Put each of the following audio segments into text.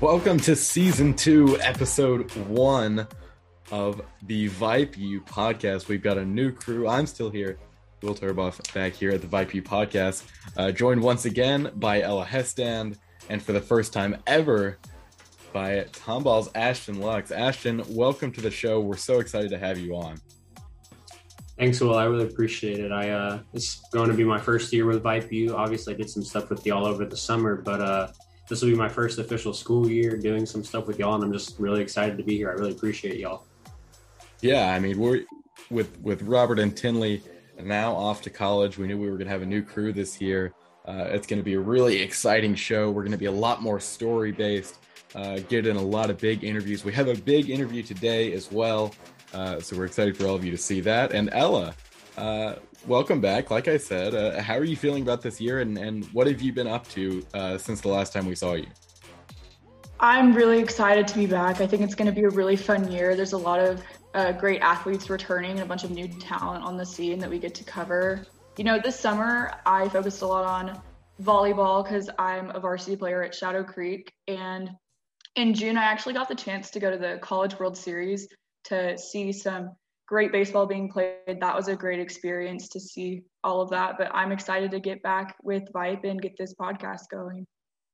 Welcome to season two, episode one of the VYPE U podcast. We've got a new crew. I'm still here, Will Turboff, back here at the VYPE U podcast, uh, joined once again by Ella Hestand, and for the first time ever by Tomball's Ashton Lux. Ashton, welcome to the show. We're so excited to have you on. Thanks, Will. I really appreciate it. I uh, it's going to be my first year with VYPE U. Obviously, I did some stuff with y'all over the summer, but uh, this will be my first official school year doing some stuff with y'all, and I'm just really excited to be here. I really appreciate y'all. Yeah, I mean, we're with with Robert and Tinley now off to college. We knew we were going to have a new crew this year. Uh, it's going to be a really exciting show. We're going to be a lot more story based. Uh, get in a lot of big interviews. We have a big interview today as well, uh, so we're excited for all of you to see that. And Ella, uh, welcome back. Like I said, uh, how are you feeling about this year, and, and what have you been up to uh, since the last time we saw you? I'm really excited to be back. I think it's going to be a really fun year. There's a lot of uh, great athletes returning and a bunch of new talent on the scene that we get to cover. You know, this summer I focused a lot on volleyball because I'm a varsity player at Shadow Creek. And in June, I actually got the chance to go to the College World Series to see some great baseball being played. That was a great experience to see all of that. But I'm excited to get back with VYPE and get this podcast going.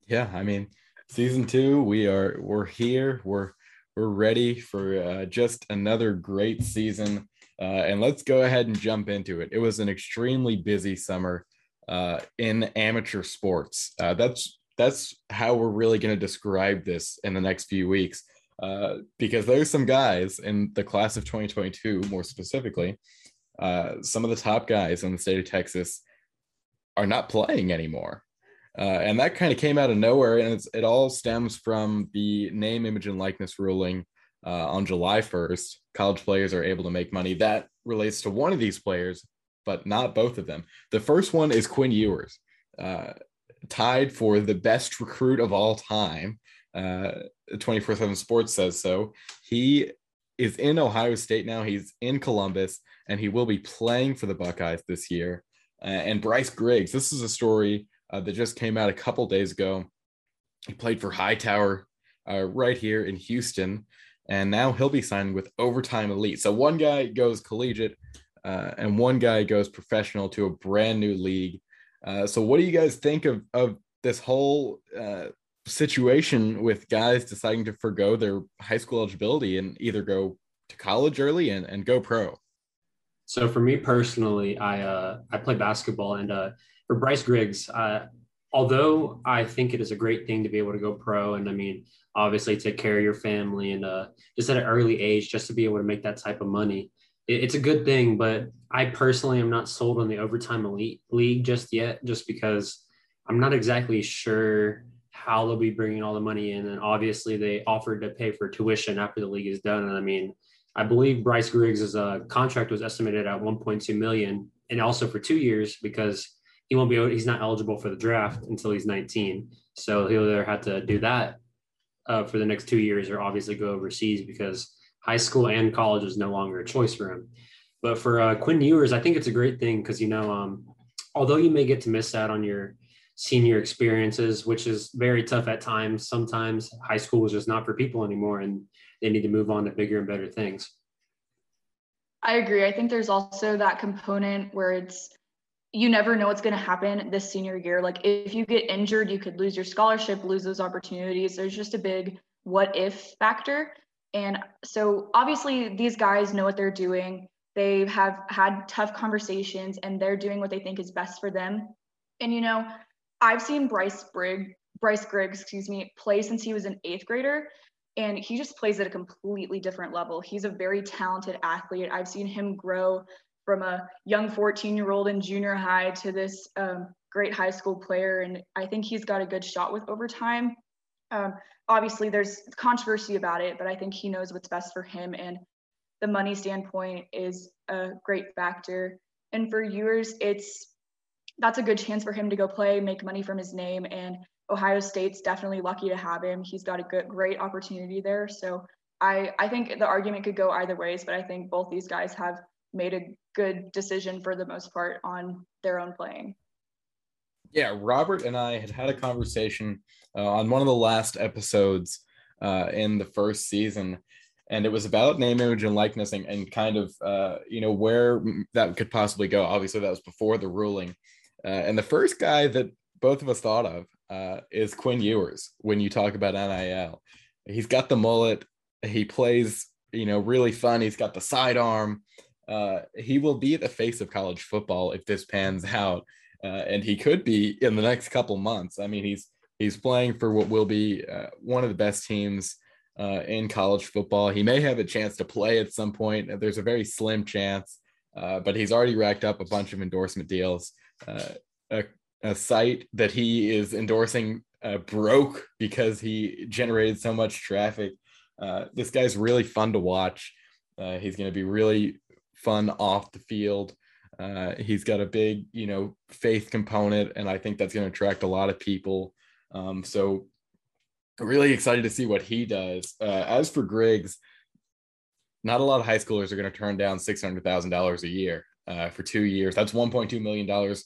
Yeah, I mean, season two, we are we're here. We're we're ready for uh, just another great season. Uh, and let's go ahead and jump into it. It was an extremely busy summer uh, in amateur sports. Uh, that's that's how we're really going to describe this in the next few weeks. Uh, because there's some guys in the class of 2022, more specifically, uh, some of the top guys in the state of Texas are not playing anymore. Uh, and that kind of came out of nowhere. And it all stems from the name, image, and likeness ruling uh, on July 1st. College players are able to make money. That relates to one of these players, but not both of them. The first one is Quinn Ewers, uh, tied for the best recruit of all time uh, 24 7 Sports says so. He is in Ohio State now. He's in Columbus, and he will be playing for the Buckeyes this year. Uh, and Bryce Griggs, this is a story uh, that just came out a couple days ago. He played for Hightower uh, right here in Houston, and now he'll be signing with Overtime Elite. So one guy goes collegiate, uh, and one guy goes professional to a brand new league. Uh, so what do you guys think of of this whole situation with guys deciding to forego their high school eligibility and either go to college early and, and go pro? So for me personally, I uh, I play basketball, and uh, for Bryce Griggs, uh, although I think it is a great thing to be able to go pro, and I mean obviously take care of your family and uh, just at an early age, just to be able to make that type of money, it, it's a good thing. But I personally am not sold on the overtime elite league just yet, just because I'm not exactly sure how they'll be bringing all the money in. And obviously, they offered to pay for tuition after the league is done. And I mean, I believe Bryce Griggs' uh, contract was estimated at 1.2 million, and also for two years because he won't be he's not eligible for the draft until he's 19. So he'll either have to do that uh, for the next two years, or obviously go overseas because high school and college is no longer a choice for him. But for uh, Quinn Ewers, I think it's a great thing because you know, um, although you may get to miss out on your senior experiences, which is very tough at times. Sometimes high school is just not for people anymore and they need to move on to bigger and better things. I agree. I think there's also that component where it's you never know what's going to happen this senior year. Like if you get injured, you could lose your scholarship, lose those opportunities. There's just a big what if factor. And so obviously these guys know what they're doing. They have had tough conversations and they're doing what they think is best for them. And you know, I've seen Bryce Brigg, Bryce Griggs, excuse me, play since he was an eighth grader, and he just plays at a completely different level. He's a very talented athlete. I've seen him grow from a young 14 year old in junior high to this um, great high school player, and I think he's got a good shot with overtime. Um, obviously, there's controversy about it, but I think he knows what's best for him, and the money standpoint is a great factor. And for Ewers, it's that's a good chance for him to go play, make money from his name. And Ohio State's definitely lucky to have him. He's got a good, great opportunity there. So I, I think the argument could go either ways, but I think both these guys have made a good decision for the most part on their own playing. Yeah, Robert and I had had a conversation uh, on one of the last episodes uh, in the first season, and it was about name, image, and likeness, and, and kind of uh, you know where that could possibly go. Obviously, that was before the ruling, uh, and the first guy that both of us thought of uh, is Quinn Ewers. When you talk about NIL, he's got the mullet, he plays you know really fun. He's got the sidearm. Uh, he will be the face of college football if this pans out, and he could be in the next couple months. I mean, he's He's playing for what will be uh, one of the best teams uh, in college football. He may have a chance to play at some point. There's a very slim chance, uh, but he's already racked up a bunch of endorsement deals. Uh, a, a, site that he is endorsing uh, broke because he generated so much traffic. Uh, this guy's really fun to watch. he's going to be really fun off the field. Uh, he's got a big, you know, faith component, and I think that's going to attract a lot of people. Um, so really excited to see what he does. Uh, as for Griggs, not a lot of high schoolers are going to turn down six hundred thousand dollars a year uh, for two years. That's one point two million dollars.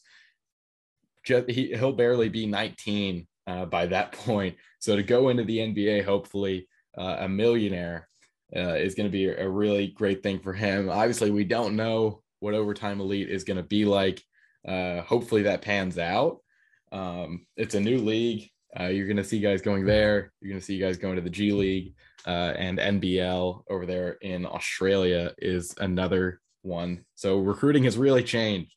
He he'll barely be nineteen uh, by that point. So to go into the NBA, hopefully uh, a millionaire, uh, is going to be a really great thing for him. Obviously, we don't know what overtime elite is going to be like. Uh, hopefully that pans out. Um, it's a new league. Uh, you're going to see guys going there. You're going to see guys going to the G League uh, and NBL over there in Australia is another one. So recruiting has really changed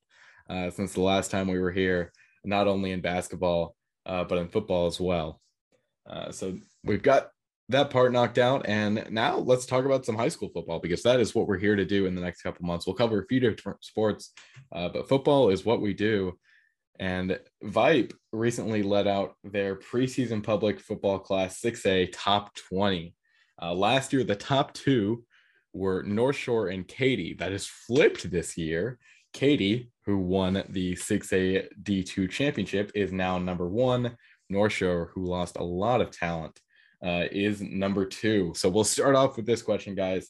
uh, since the last time we were here, not only in basketball, uh, but in football as well. Uh, so we've got that part knocked out. And now let's talk about some high school football because that is what we're here to do in the next couple months. We'll cover a few different sports, uh, but football is what we do. And VYPE recently let out their preseason public football class 6A top 20. Uh, last year, the top two were North Shore and Katy. That is flipped this year. Katy, who won the 6A D2 championship, is now number one. North Shore, who lost a lot of talent, uh, is number two. So we'll start off with this question, guys.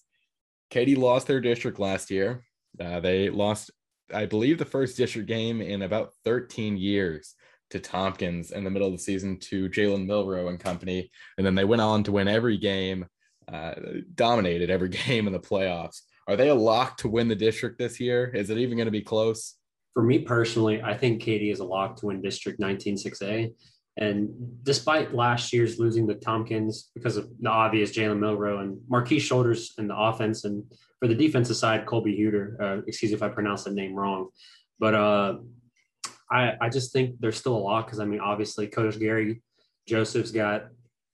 Katy lost their district last year. Uh, they lost I believe, the first district game in about 13 years to Tompkins in the middle of the season to Jalen Milroe and company. And then they went on to win every game, uh, dominated every game in the playoffs. Are they a lock to win the district this year? Is it even going to be close? For me personally, I think Katy is a lock to win District 196A. And despite last year's losing to Tompkins because of the obvious Jalen Milroe and Marquis Shoulders in the offense and for the defensive side, Colby Huter. Uh, excuse me if I pronounce that name wrong, but uh, I I just think there's still a lot because I mean obviously Coach Gary Joseph's got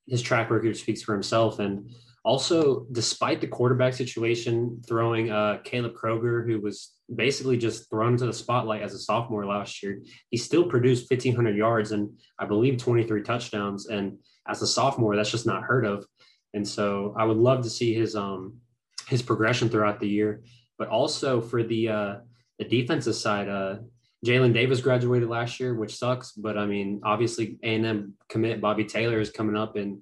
his track record speaks for himself, and also despite the quarterback situation, throwing uh, Caleb Kroger, who was basically just thrown into the spotlight as a sophomore last year, he still produced 1,500 yards and I believe 23 touchdowns, and as a sophomore, that's just not heard of. And so I would love to see his um his progression throughout the year, but also for the uh, the defensive side. Uh, Jalen Davis graduated last year, which sucks, but I mean, obviously A and M commit Bobby Taylor is coming up, and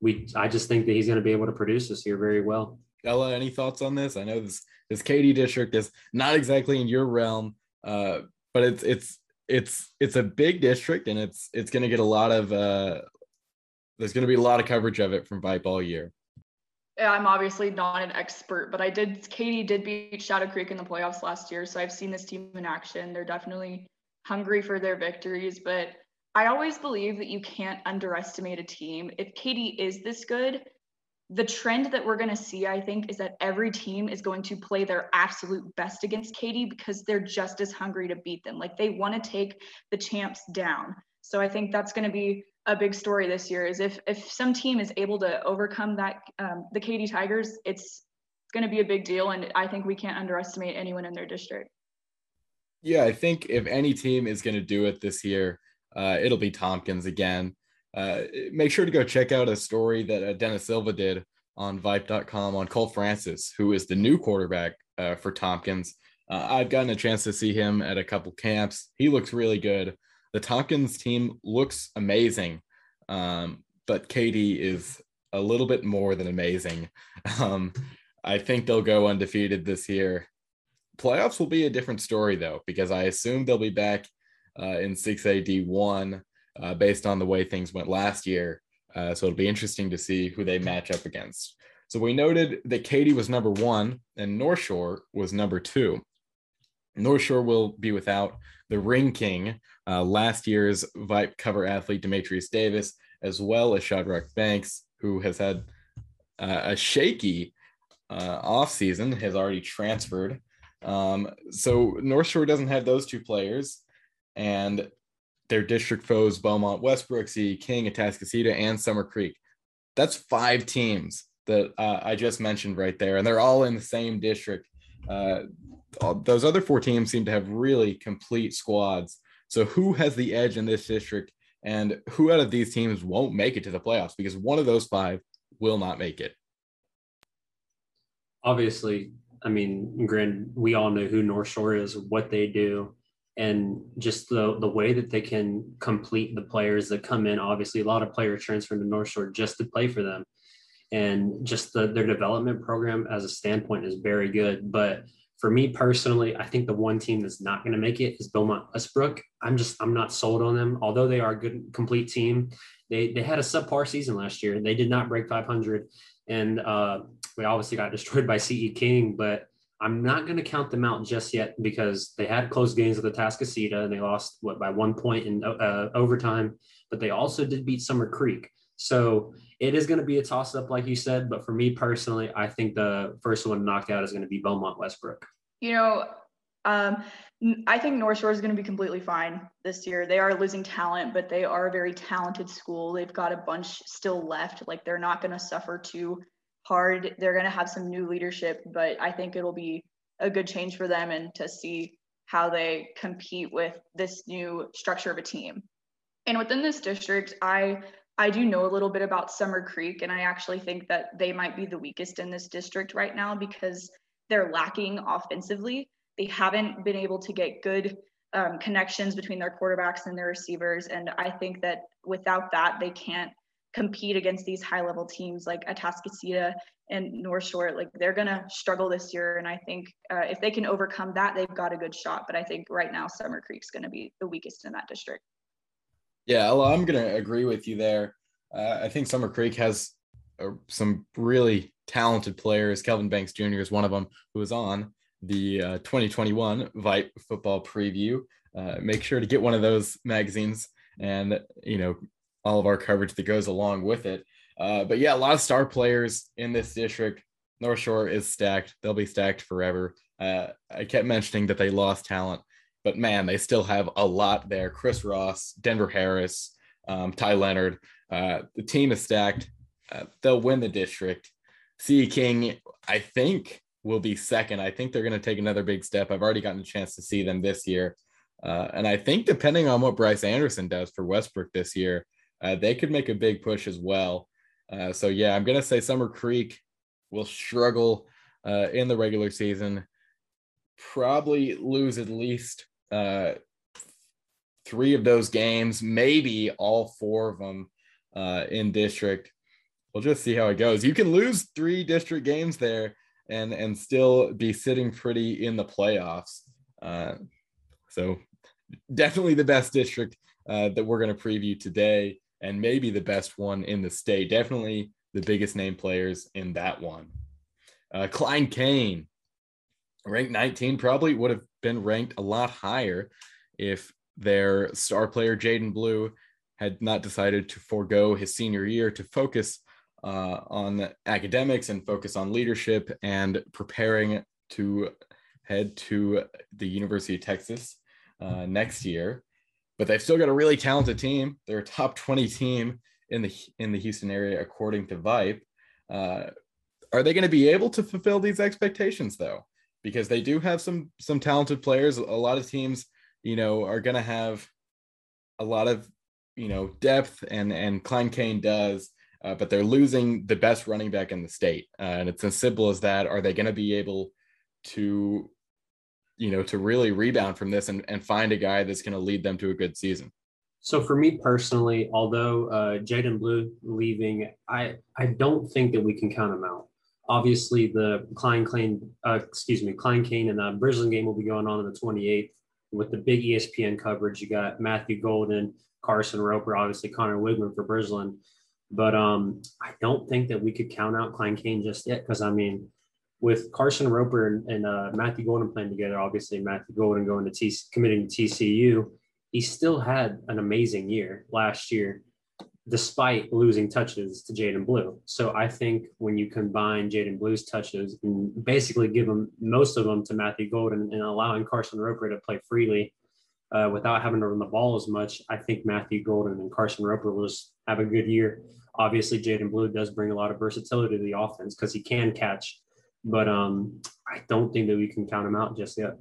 we I just think that he's going to be able to produce this year very well. Ella, any thoughts on this? I know this this Katy district is not exactly in your realm, uh, but it's it's it's it's a big district, and it's it's going to get a lot of uh, there's going to be a lot of coverage of it from VYPE all year. Yeah, I'm obviously not an expert, but I did. Katy did beat Shadow Creek in the playoffs last year, so I've seen this team in action. They're definitely hungry for their victories, but I always believe that you can't underestimate a team. If Katy is this good, the trend that we're going to see, I think, is that every team is going to play their absolute best against Katy because they're just as hungry to beat them. Like they want to take the champs down. So I think that's going to be a big story this year is if if some team is able to overcome that um, the Katy Tigers, it's going to be a big deal, and I think we can't underestimate anyone in their district. Yeah, I think if any team is going to do it this year, uh, it'll be Tompkins again. Uh, make sure to go check out a story that uh, Dennis Silva did on VYPE.com on Cole Francis, who is the new quarterback uh, for Tompkins. Uh, I've gotten a chance to see him at a couple camps. He looks really good the Tompkins team looks amazing, um, but Katy is a little bit more than amazing. Um, I think they'll go undefeated this year. playoffs will be a different story though, because I assume they'll be back uh, in 6A D1 uh, based on the way things went last year. Uh, so it'll be interesting to see who they match up against. So we noted that Katy was number one and North Shore was number two. North Shore will be without the Ring King, uh, last year's VYPE cover athlete Demetrius Davis, as well as Shadrach Banks, who has had uh, a shaky uh, off season, has already transferred. Um, so North Shore doesn't have those two players, and their district foes Beaumont, Westbrook, C. King, Atascocita, and Summer Creek. That's five teams that uh, I just mentioned right there, and they're all in the same district. Uh, those other four teams seem to have really complete squads. So who has the edge in this district, and who out of these teams won't make it to the playoffs? Because one of those five will not make it. Obviously, I mean, Grand, we all know who North Shore is, what they do, and just the the way that they can complete the players that come in. Obviously, a lot of players transfer to North Shore just to play for them, and just the, their development program as a standpoint is very good. But for me personally, I think the one team that's not going to make it is Belmont Westbrook. I'm just I'm not sold on them. Although they are a good complete team, they they had a subpar season last year. They did not break 500, and uh, we obviously got destroyed by CE King. But I'm not going to count them out just yet because they had close games with the Atascocita and they lost what by one point in uh, overtime. But they also did beat Summer Creek. So it is going to be a toss up, like you said. But for me personally, I think the first one knocked out is going to be Beaumont Westbrook. You know, um, I think North Shore is going to be completely fine this year. They are losing talent, but they are a very talented school. They've got a bunch still left. Like they're not going to suffer too hard. They're going to have some new leadership, but I think it'll be a good change for them and to see how they compete with this new structure of a team. And within this district, I I do know a little bit about Summer Creek, and I actually think that they might be the weakest in this district right now because they're lacking offensively. They haven't been able to get good um, connections between their quarterbacks and their receivers. And I think that without that, they can't compete against these high level teams like Atascocita and North Shore. Like they're going to struggle this year. And I think uh, if they can overcome that, they've got a good shot. But I think right now, Summer Creek's going to be the weakest in that district. Yeah, I'm going to agree with you there. Uh, I think Summer Creek has uh, some really talented players. Kelvin Banks Jr. is one of them who was on the uh, 2021 VYPE football preview. Uh, make sure to get one of those magazines and, you know, all of our coverage that goes along with it. Uh, but yeah, a lot of star players in this district. North Shore is stacked. They'll be stacked forever. Uh, I kept mentioning that they lost talent but man, they still have a lot there. Chris Ross, Denver Harris, um, Ty Leonard. Uh, the team is stacked. Uh, they'll win the district. CE King, I think, will be second. I think they're going to take another big step. I've already gotten a chance to see them this year. Uh, and I think depending on what Bryce Anderson does for Westbrook this year, uh, they could make a big push as well. Uh, so, yeah, I'm to say Summer Creek will struggle uh, in the regular season, probably lose at least uh, three of those games, maybe all four of them uh, in district. We'll just see how it goes. You can lose three district games there and and still be sitting pretty in the playoffs. Uh, so definitely the best district that we're going to preview today, and maybe the best one in the state. Definitely the biggest name players in that one. Uh, Klein Cain, ranked 19, probably would have been ranked a lot higher if their star player Jaydon Blue had not decided to forego his senior year to focus uh, on academics and focus on leadership and preparing to head to the University of Texas uh, next year. But they've still got a really talented team. They're a top 20 team in the in the Houston area, according to VYPE. Uh, are they going to be able to fulfill these expectations, though? because they do have some some talented players. A lot of teams, you know, are going to have a lot of you know depth, and and Klein Cain does, uh, but they're losing the best running back in the state, uh, and it's as simple as that. Are they going to be able to, you know, to really rebound from this and and find a guy that's going to lead them to a good season? So for me personally, although uh, Jaydon Blue leaving, I I don't think that we can count him out. Obviously, the Klein Klein, uh, excuse me, Klein Cain and uh, Bridgeland game will be going on on the 28th with the big ESPN coverage. You got Matthew Golden, Carson Roper, obviously Connor Weigman for Bridgeland. But um, I don't think that we could count out Klein Cain just yet because I mean, with Carson Roper and, and uh, Matthew Golden playing together, obviously Matthew Golden going to T committing to TCU, he still had an amazing year last year despite losing touches to Jaydon Blue. So I think when you combine Jaydon Blue's touches and basically give them most of them to Matthew Golden and allowing Carson Roper to play freely uh, without having to run the ball as much, I think Matthew Golden and Carson Roper will just have a good year. Obviously, Jaden Blue does bring a lot of versatility to the offense because he can catch, but um, I don't think that we can count him out just yet.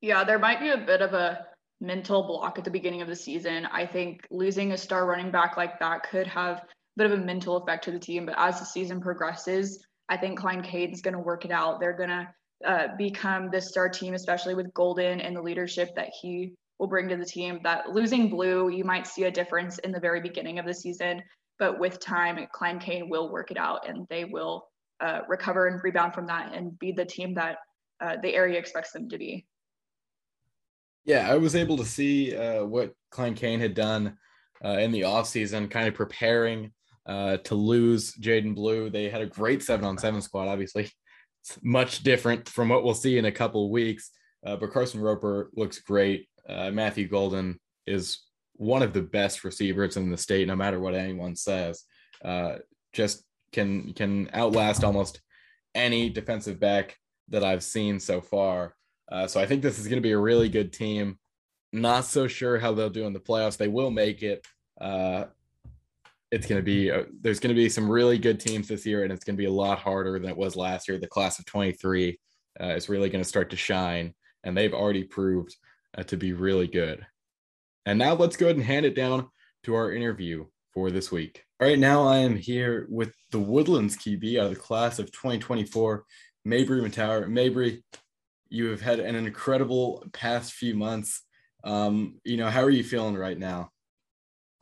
Yeah, there might be a bit of a mental block at the beginning of the season. I think losing a star running back like that could have a bit of a mental effect to the team. But as the season progresses, I think Klein Cain's going to work it out. They're going to uh, become the star team, especially with Golden and the leadership that he will bring to the team. That losing Blue, you might see a difference in the very beginning of the season, but with time, Klein Cain will work it out and they will uh, recover and rebound from that and be the team that uh, the area expects them to be. Yeah, I was able to see uh, what Klein Cain had done uh, in the offseason, kind of preparing uh, to lose Jaydon Blue. They had a great seven on seven squad, obviously. It's much different from what we'll see in a couple of weeks. Uh, but Carson Roper looks great. Matthew Golden is one of the best receivers in the state, no matter what anyone says. Uh, just can can outlast almost any defensive back that I've seen so far. Uh, so I think this is going to be a really good team. Not so sure how they'll do in the playoffs. They will make it. Uh, it's going to be uh, there's going to be some really good teams this year, and it's going to be a lot harder than it was last year. The class of 23 uh, is really going to start to shine, and they've already proved uh, to be really good. And now let's go ahead and hand it down to our interview for this week. All right, now I am here with the Woodlands QB out of the class of 2024, Mabrey Mettauer. Mabrey, you have had an incredible past few months. Um, you know, how are you feeling right now?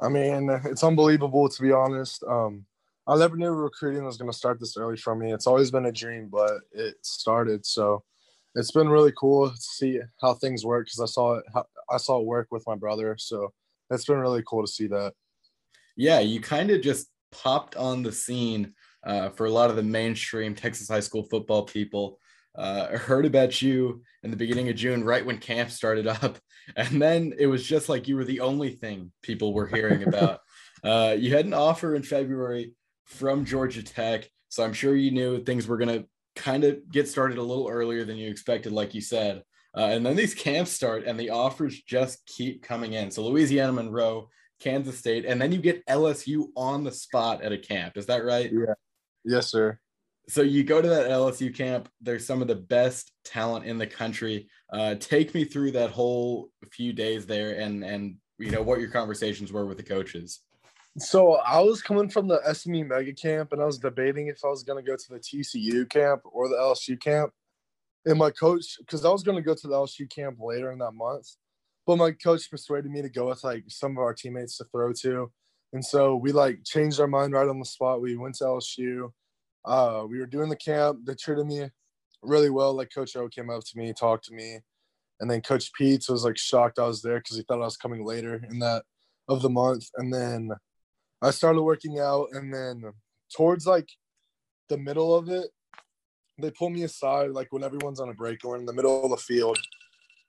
I mean, it's unbelievable to be honest. Um, I never knew recruiting was going to start this early for me. It's always been a dream, but it started. So it's been really cool to see how things work because I saw it. I saw it work with my brother. So it's been really cool to see that. Yeah, you kind of just popped on the scene uh, for a lot of the mainstream Texas high school football people uh, heard about you in the beginning of June, right when camp started up. And then it was just like you were the only thing people were hearing about. uh, you had an offer in February from Georgia Tech. So I'm sure you knew things were going to kind of get started a little earlier than you expected, like you said. Uh, and then these camps start and the offers just keep coming in. So Louisiana Monroe, Kansas State, and then you get LSU on the spot at a camp. Is that right? Yeah. Yes, sir so you go to that LSU camp. There's some of the best talent in the country. Uh, take me through that whole few days there, and and you know what your conversations were with the coaches. So I was coming from the SMU mega camp, and I was debating if I was going to go to the TCU camp or the LSU camp. And my coach, because I was going to go to the LSU camp later in that month, but my coach persuaded me to go with like some of our teammates to throw to. And so we like changed our mind right on the spot. We went to LSU uh, we were doing the camp. They treated me really well. Like Coach O came up to me, talked to me, and then Coach Pete was like shocked I was there because he thought I was coming later in that of the month. And then I started working out, and then towards like the middle of it, they pull me aside like when everyone's on a break or in the middle of the field,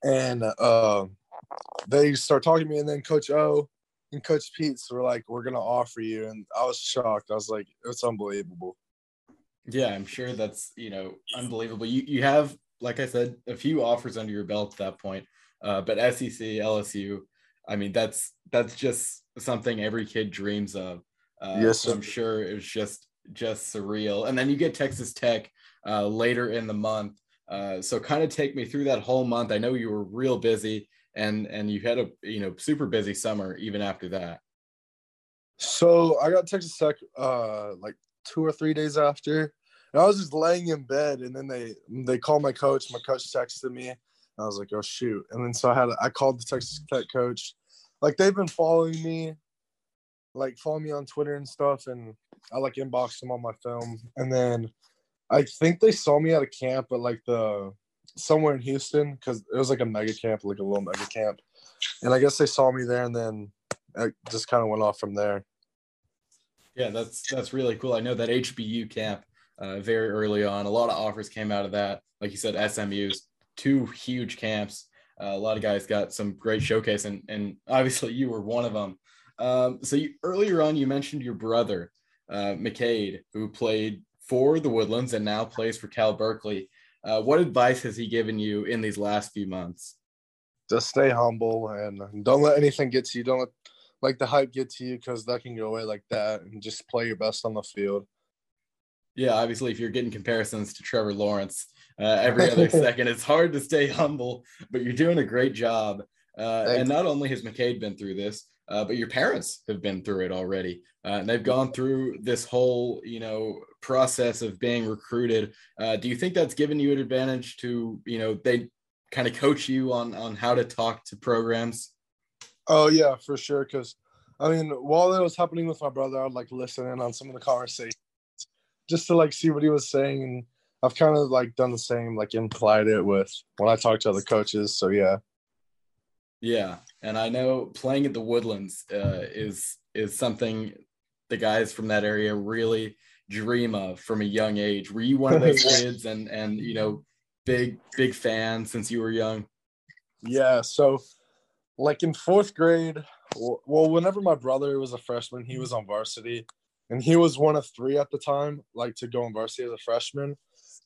and uh, they start talking to me. And then Coach O and Coach Pete were like, "We're gonna offer you," and I was shocked. I was like, "It's unbelievable." Yeah, I'm sure that's you know unbelievable. You you have like I said a few offers under your belt at that point, uh, but SEC, LSU, I mean that's that's just something every kid dreams of. Uh, yes, so I'm sure it was just just surreal. And then you get Texas Tech uh, later in the month. Uh, so kind of take me through that whole month. I know you were real busy, and and you had a you know super busy summer even after that. So I got Texas Tech uh, like two or three days after. And I was just laying in bed, and then they they called my coach. My coach texted me. I was like, "Oh shoot!" And then so I had I called the Texas Tech coach. Like they've been following me, like follow me on Twitter and stuff, and I like inbox them on my film. And then I think they saw me at a camp at like the somewhere in Houston because it was like a mega camp, like a little mega camp. And I guess they saw me there, and then it just kind of went off from there. Yeah, that's that's really cool. I know that HBU camp uh, very early on. A lot of offers came out of that. Like you said, SMU's two huge camps. Uh, a lot of guys got some great showcase, and and obviously you were one of them. Um, so you, earlier on, you mentioned your brother, uh, McKade, who played for the Woodlands and now plays for Cal Berkeley. Uh, what advice has he given you in these last few months? Just stay humble and don't let anything get to you. Don't let like the hype get to you because that can go away like that. And just play your best on the field. Yeah, obviously, if you're getting comparisons to Trevor Lawrence uh, every other second, it's hard to stay humble. But you're doing a great job. Uh, and not only has McKade been through this, uh, but your parents have been through it already, uh, and they've gone through this whole, you know, process of being recruited. Uh, do you think that's given you an advantage to, you know, they kind of coach you on on how to talk to programs? Oh yeah, for sure. Because I mean, while it was happening with my brother, I'd like listen in on some of the conversations just to like see what he was saying, and I've kind of like done the same, like implied it with when I talk to other coaches. So yeah. Yeah, and I know playing at the Woodlands uh, is is something the guys from that area really dream of from a young age. Were you one of those kids and and you know big big fan since you were young? Yeah, so like in fourth grade, well, whenever my brother was a freshman, he was on varsity, and he was one of three at the time, like to go on varsity as a freshman.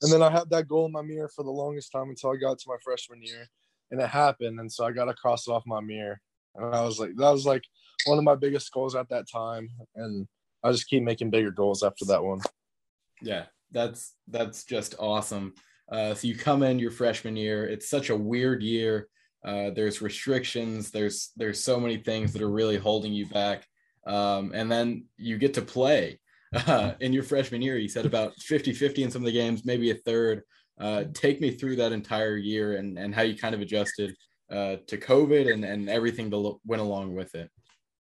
And then I had that goal in my mirror for the longest time until I got to my freshman year and it happened. And so I got to cross it off my mirror. And I was like, that was like one of my biggest goals at that time. And I just keep making bigger goals after that one. Yeah, that's that's just awesome. Uh, so you come in your freshman year. It's such a weird year. Uh, there's restrictions. There's there's so many things that are really holding you back. Um, and then you get to play uh, in your freshman year. You said about 50-50 in some of the games, maybe a third. Uh, take me through that entire year and, and how you kind of adjusted uh, to COVID and, and everything that went along with it.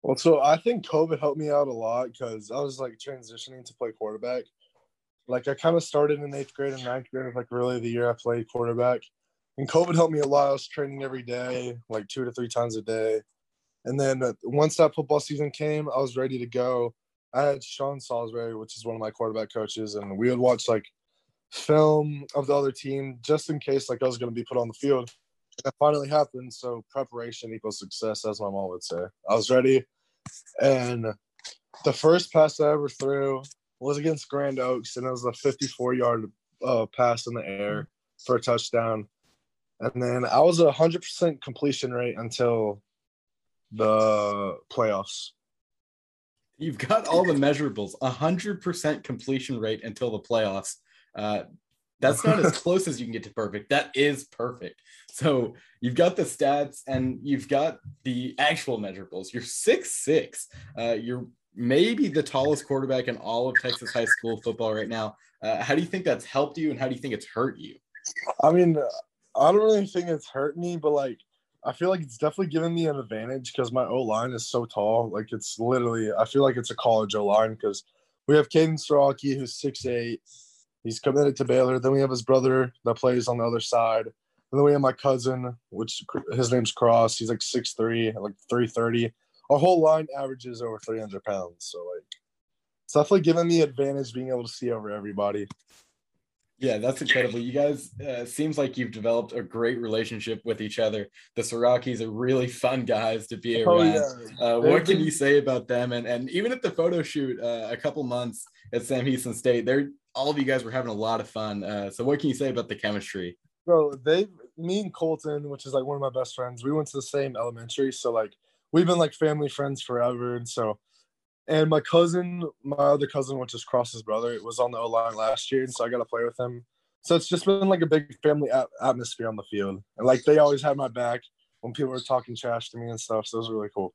Well, so I think COVID helped me out a lot because I was like transitioning to play quarterback. Like I kind of started in eighth grade and ninth grade, like really the year I played quarterback. And COVID helped me a lot. I was training every day, like two to three times a day. And then uh, once that football season came, I was ready to go. I had Sean Salisbury, which is one of my quarterback coaches, and we would watch like film of the other team just in case like I was going to be put on the field. That finally happened. So preparation equals success, as my mom would say. I was ready, and the first pass I ever threw was against Grand Oaks, and it was a 54 yard uh, pass in the air for a touchdown. And then I was a hundred percent completion rate until the playoffs. You've got all the measurables, a hundred percent completion rate until the playoffs. Uh, that's not as close as you can get to perfect. That is perfect. So you've got the stats and you've got the actual measurables. You're six six. Uh, you're maybe the tallest quarterback in all of Texas high school football right now. Uh, how do you think that's helped you, and how do you think it's hurt you? I mean, I don't really think it's hurt me, but like I feel like it's definitely given me an advantage because my O line is so tall. Like it's literally, I feel like it's a college O line because we have Caden Starocki who's six eight He's committed to Baylor. Then we have his brother that plays on the other side. And then we have my cousin, which his name's Cross. He's like 6'3, like 330. Our whole line averages over 300 pounds. So, like, it's definitely given me advantage being able to see over everybody. Yeah, that's incredible. You guys uh, seems like you've developed a great relationship with each other. The Sorokis are really fun guys to be oh, around. Oh, yeah. uh, what can you say about them? And and even at the photo shoot uh, a couple months at Sam Houston State, they're all of you guys were having a lot of fun. Uh, so what can you say about the chemistry? Bro, they, me and Colton, which is like one of my best friends, we went to the same elementary. So like we've been like family friends forever. And so, and my cousin, my other cousin, which is Cross's brother, it was on the O line last year. And so I got to play with him. So it's just been like a big family atmosphere on the field. And like they always had my back when people were talking trash to me and stuff. So it was really cool.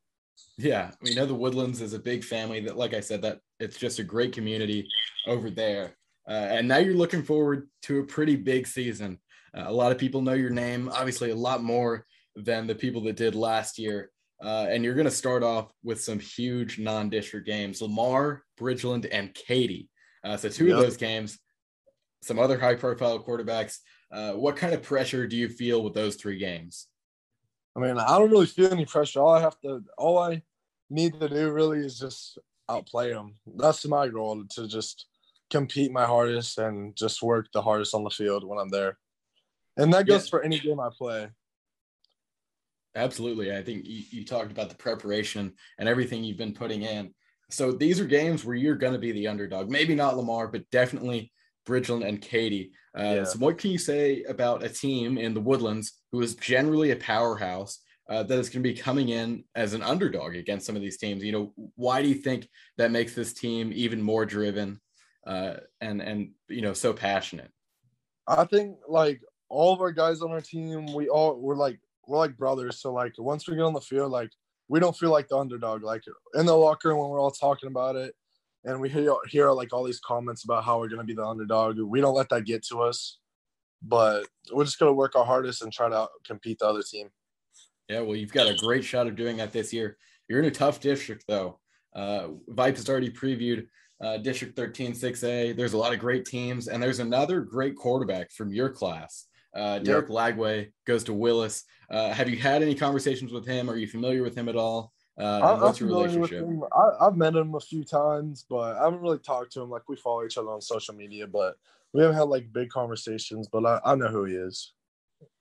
Yeah, we know the Woodlands is a big family. That, like I said, that it's just a great community over there. Uh, and now you're looking forward to a pretty big season. Uh, a lot of people know your name, obviously, a lot more than the people that did last year. Uh, and you're going to start off with some huge non-district games: Lamar, Bridgeland, and Katy. Uh, so two yep. of those games, some other high-profile quarterbacks. Uh, what kind of pressure do you feel with those three games? I mean, I don't really feel any pressure. All I have to, all I need to do really is just outplay them. That's my goal to just compete my hardest and just work the hardest on the field when I'm there. And that goes yeah. for any game I play. Absolutely. I think you, you talked about the preparation and everything you've been putting in. So these are games where you're going to be the underdog. Maybe not Lamar, but definitely Bridgeland and Katy. Uh, yeah. So, what can you say about a team in the Woodlands who is generally a powerhouse uh, that is going to be coming in as an underdog against some of these teams? You know, why do you think that makes this team even more driven uh, and and you know so passionate? I think like all of our guys on our team, we all we're like we're like brothers. So like once we get on the field, like we don't feel like the underdog. Like in the locker room when we're all talking about it, and we hear hear like all these comments about how we're gonna be the underdog. We don't let that get to us, but we're just gonna work our hardest and try to compete the other team. Yeah, well, you've got a great shot of doing that this year. You're in a tough district though. Uh, VYPE has already previewed uh, District 13 6A. There's a lot of great teams, and there's another great quarterback from your class. Uh, Derek yep. Lagway goes to Willis. Uh, have you had any conversations with him? Are you familiar with him at all? Uh, what's your relationship? I, have met him a few times, but I haven't really talked to him. Like we follow each other on social media, but we haven't had like big conversations. But I, I know who he is.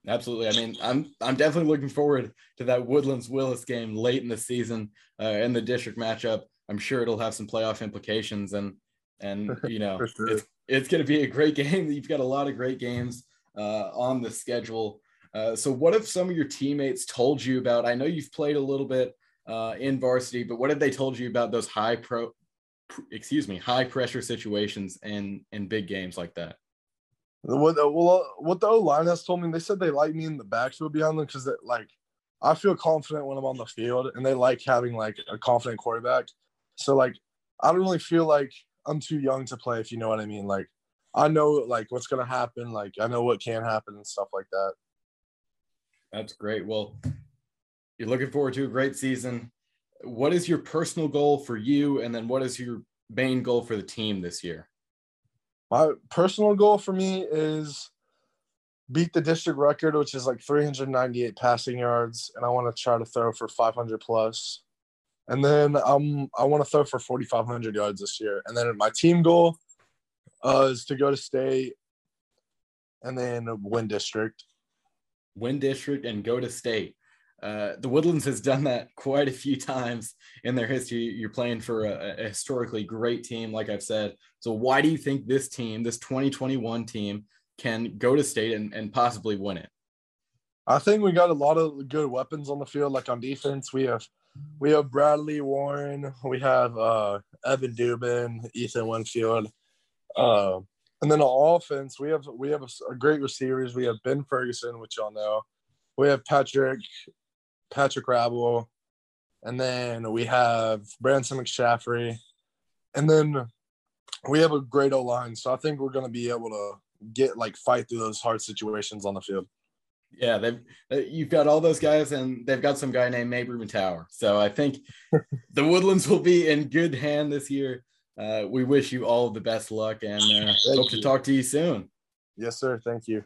Absolutely. I mean, I'm I'm definitely looking forward to that Woodlands Willis game late in the season uh, in the district matchup. I'm sure it'll have some playoff implications, and and you know sure. it's it's going to be a great game. You've got a lot of great games uh, on the schedule. Uh, so, what have some of your teammates told you about? I know you've played a little bit uh, in varsity, but what have they told you about those high pro, excuse me, high pressure situations and in big games like that? What well, what the O line has told me, they said they like me in the backfield behind them because like I feel confident when I'm on the field, and they like having like a confident quarterback. So like I don't really feel like I'm too young to play, if you know what I mean. Like I know like what's gonna happen, like I know what can happen and stuff like that. That's great. Well, you're looking forward to a great season. What is your personal goal for you? And then what is your main goal for the team this year? My personal goal for me is beat the district record, which is like 398 passing yards, and I want to try to throw for 500 plus. And then um, I want to throw for 4,500 yards this year. And then my team goal uh, is to go to state and then win district. Win district and go to state. Uh, the Woodlands has done that quite a few times in their history. You're playing for a, a, historically great team, like I've said. So, why do you think this team, this 2021 team, can go to state and, and possibly win it? I think we got a lot of good weapons on the field. Like on defense, we have we have Bradley Warren, we have uh, Evan Dubin, Ethan Winfield, uh, and then on offense, we have we have a, a great receivers. We have Ben Ferguson, which y'all know. We have Patrick Patrick Rabel, and then we have Branson McShaffrey, and then we have a great O line. So I think we're going to be able to get like fight through those hard situations on the field. Yeah, they've uh, you've got all those guys, and they've got some guy named Mabrey Mettauer. So I think the Woodlands will be in good hand this year. Uh, we wish you all the best luck, and uh, hope you. to talk to you soon. Yes, sir. Thank you.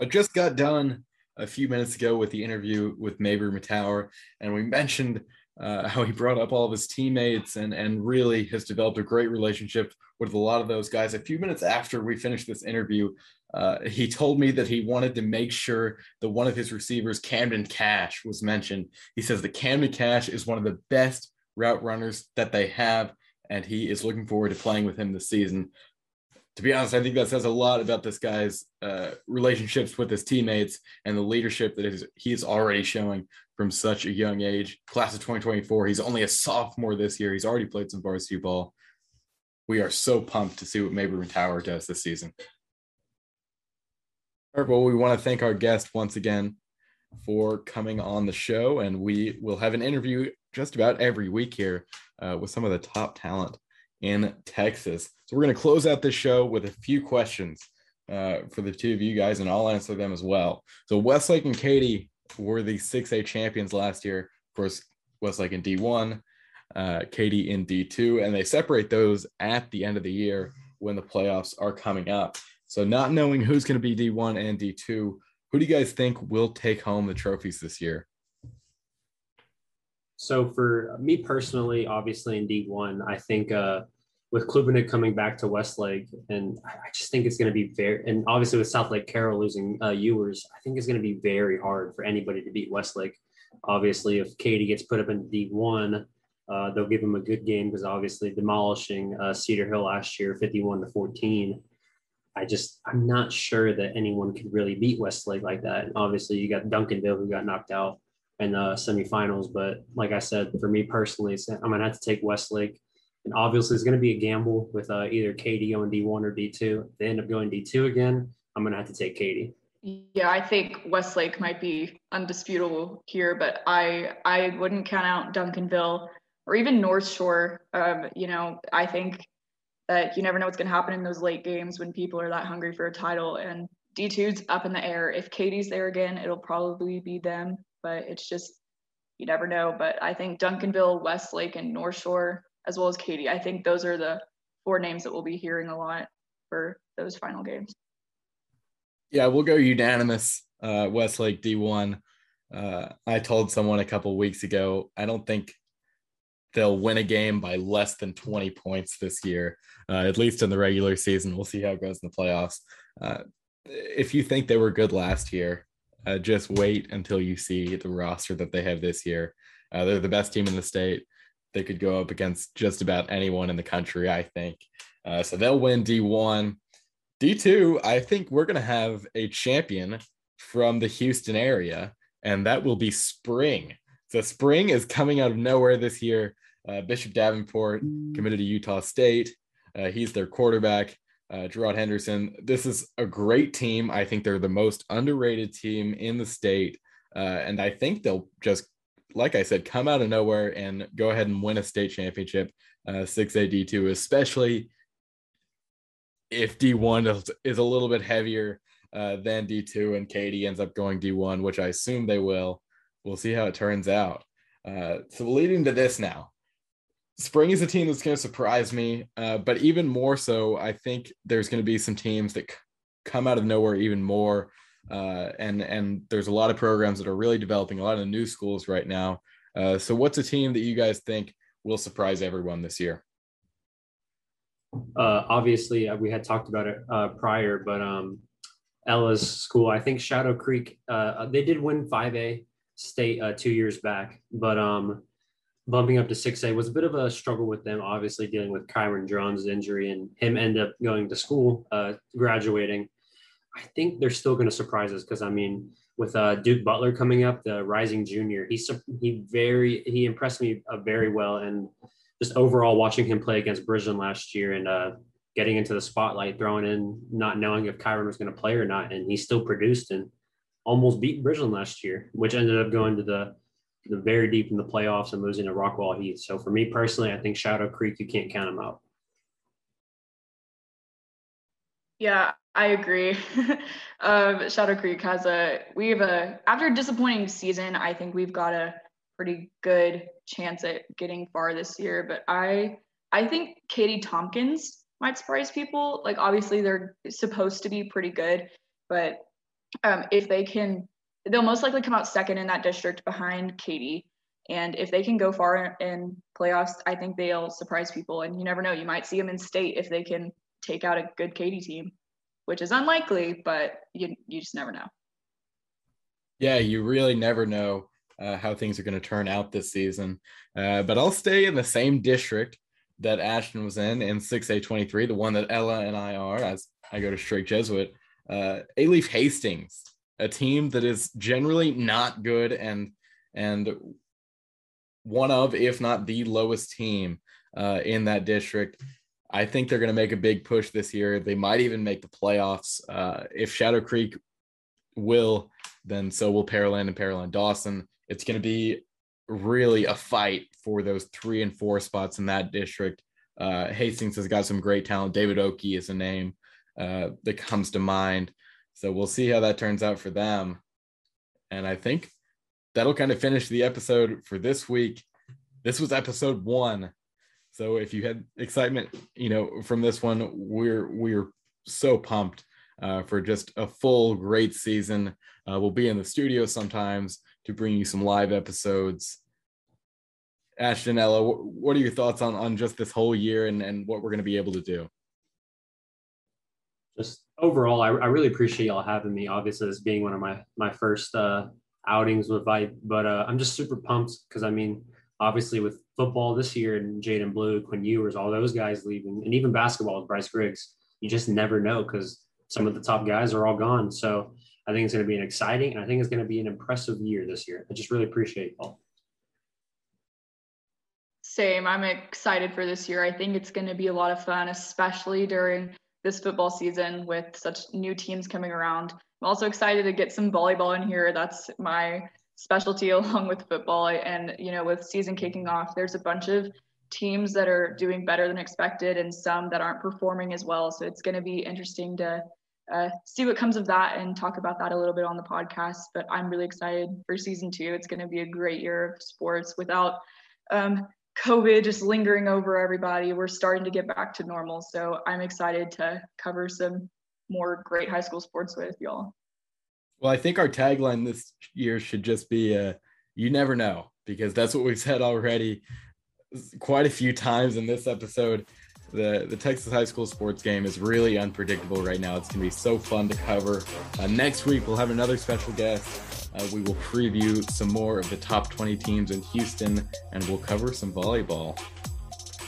I just got done a few minutes ago with the interview with Mabrey Mettauer, and we mentioned uh, how he brought up all of his teammates and and really has developed a great relationship with a lot of those guys. A few minutes after we finished this interview, uh, he told me that he wanted to make sure that one of his receivers, Camden Cash, was mentioned. He says that Camden Cash is one of the best route runners that they have, and he is looking forward to playing with him this season to be honest, I think that says a lot about this guy's uh, relationships with his teammates and the leadership that he's already showing from such a young age. Class of 2024, he's only a sophomore this year. He's already played some varsity ball. We are so pumped to see what Mabrey Mettauer does this season. Well, we want to thank our guest once again for coming on the show, and we will have an interview just about every week here uh, with some of the top talent in Texas. So we're going to close out this show with a few questions uh, for the two of you guys, and I'll answer them as well. So Westlake and Katy were the 6A champions last year. Of course, Westlake in D1, uh, Katy in D2, and they separate those at the end of the year when the playoffs are coming up. So, not knowing who's going to be D1 and D2, who do you guys think will take home the trophies this year? So, for me personally, obviously in D1, I think uh, with Klubnik coming back to Westlake, and I just think it's going to be very, and obviously with Southlake Carroll losing uh, Ewers, I think it's going to be very hard for anybody to beat Westlake. Obviously, if Katy gets put up in D1, uh, they'll give him a good game because obviously demolishing uh, Cedar Hill last year, 51 to 14. I just, I'm not sure that anyone could really beat Westlake like that. And obviously, you got Duncanville who got knocked out in the semifinals. But like I said, for me personally, I'm to have to take Westlake. And obviously, it's going to be a gamble with uh, either Katy going D1 or D2. If they end up going D2 again, I'm going to have to take Katy. Yeah, I think Westlake might be undisputable here, but I I wouldn't count out Duncanville or even North Shore. Um, you know, I think that you never know what's going to happen in those late games when people are that hungry for a title. And D2's up in the air. If Katy's there again, it'll probably be them, but it's just, you never know. But I think Duncanville, Westlake, and North Shore, as well as Katy, I think those are the four names that we'll be hearing a lot for those final games. Yeah, we'll go unanimous. Uh, Westlake D1. Uh, I told someone a couple weeks ago, I don't think they'll win a game by less than 20 points this year, uh, at least in the regular season. We'll see how it goes in the playoffs. Uh, if you think they were good last year, uh, just wait until you see the roster that they have this year. Uh, they're the best team in the state. They could go up against just about anyone in the country, I think. Uh, so they'll win D1. D2, I think we're going to have a champion from the Houston area, and that will be Spring. So Spring is coming out of nowhere this year. Uh, Bishop Davenport committed to Utah State. Uh, he's their quarterback. Uh, Gerard Henderson. This is a great team. I think they're the most underrated team in the state. Uh, and I think they'll just, like I said, come out of nowhere and go ahead and win a state championship, uh, 6A D2, especially if D1 is a little bit heavier uh, than D2 and Katy ends up going D1, which I assume they will. We'll see how it turns out. Uh, so leading to this now, Spring is a team that's going to surprise me, uh, but even more so, I think there's going to be some teams that c- come out of nowhere even more. Uh, and and there's a lot of programs that are really developing a lot of new schools right now. Uh, so, what's a team that you guys think will surprise everyone this year? Uh, obviously, uh, we had talked about it uh, prior, but um, Ella's school, I think Shadow Creek, they did win 5A state two years back, but um, bumping up to 6A was a bit of a struggle with them, obviously dealing with Kyron Jones' injury and him end up going to school, uh, graduating. I think they're still going to surprise us because, I mean, with uh, Duke Butler coming up, the rising junior, he, he very, he impressed me uh, very well. And just overall watching him play against Bridgeland last year and uh, getting into the spotlight, throwing in, not knowing if Kyron was going to play or not. And he still produced and almost beat Bridgeland last year, which ended up going to the very deep in the playoffs and losing to Rockwall Heath. So for me personally, I think Shadow Creek, you can't count them out. Yeah, I agree. um, Shadow Creek has a we have a after a disappointing season, I think we've got a pretty good chance at getting far this year. But I I think Katy Tompkins might surprise people. Like obviously they're supposed to be pretty good, but um, if they can they'll most likely come out second in that district behind Katy. And if they can go far in playoffs, I think they'll surprise people. And you never know, you might see them in state if they can take out a good Katy team, which is unlikely, but you you just never know. Yeah, you really never know uh, how things are going to turn out this season. Uh, but I'll stay in the same district that Ashton was in in 6A23, the one that Ella and I are, as I go to Strake Jesuit. Uh, Alief Hastings a team that is generally not good and and one of, if not the lowest team uh, in that district. I think they're going to make a big push this year. They might even make the playoffs. Uh, if Shadow Creek will, then so will Pearland and Pearland Dawson. It's going to be really a fight for those three and four spots in that district. Uh, Hastings has got some great talent. David Oki is a name uh, that comes to mind. So we'll see how that turns out for them. And I think that'll kind of finish the episode for this week. This was episode one. So if you had excitement, you know, from this one, we're we're so pumped uh, for just a full great season. Uh, we'll be in the studio sometimes to bring you some live episodes. Ashton, Ella, what are your thoughts on, on just this whole year and, and what we're going to be able to do? Just overall, I, I really appreciate y'all having me. Obviously, this being one of my my first uh, outings with VYPE, but uh, I'm just super pumped because I mean, obviously with football this year and Jaydon Blue, Quinn Ewers, all those guys leaving, and even basketball with Bryce Griggs, you just never know because some of the top guys are all gone. So I think it's going to be an exciting and I think it's going to be an impressive year this year. I just really appreciate it all. Same. I'm excited for this year. I think it's going to be a lot of fun, especially during this football season with such new teams coming around. I'm also excited to get some volleyball in here. That's my specialty along with football. And, you know, with season kicking off, there's a bunch of teams that are doing better than expected and some that aren't performing as well. So it's going to be interesting to uh, see what comes of that and talk about that a little bit on the podcast. But I'm really excited for season two. It's going to be a great year of sports without um, COVID just lingering over everybody. We're starting to get back to normal. So I'm excited to cover some more great high school sports with y'all. Well, I think our tagline this year should just be uh, you never know, because that's what we've said already quite a few times in this episode. The, the Texas high school sports game is really unpredictable right now. It's going to be so fun to cover. Uh, next week, we'll have another special guest. Uh, we will preview some more of the top 20 teams in Houston, and we'll cover some volleyball.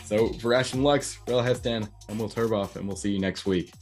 So for Ashton Lux, Rel Hestan, I'm Will Turboff, and we'll see you next week.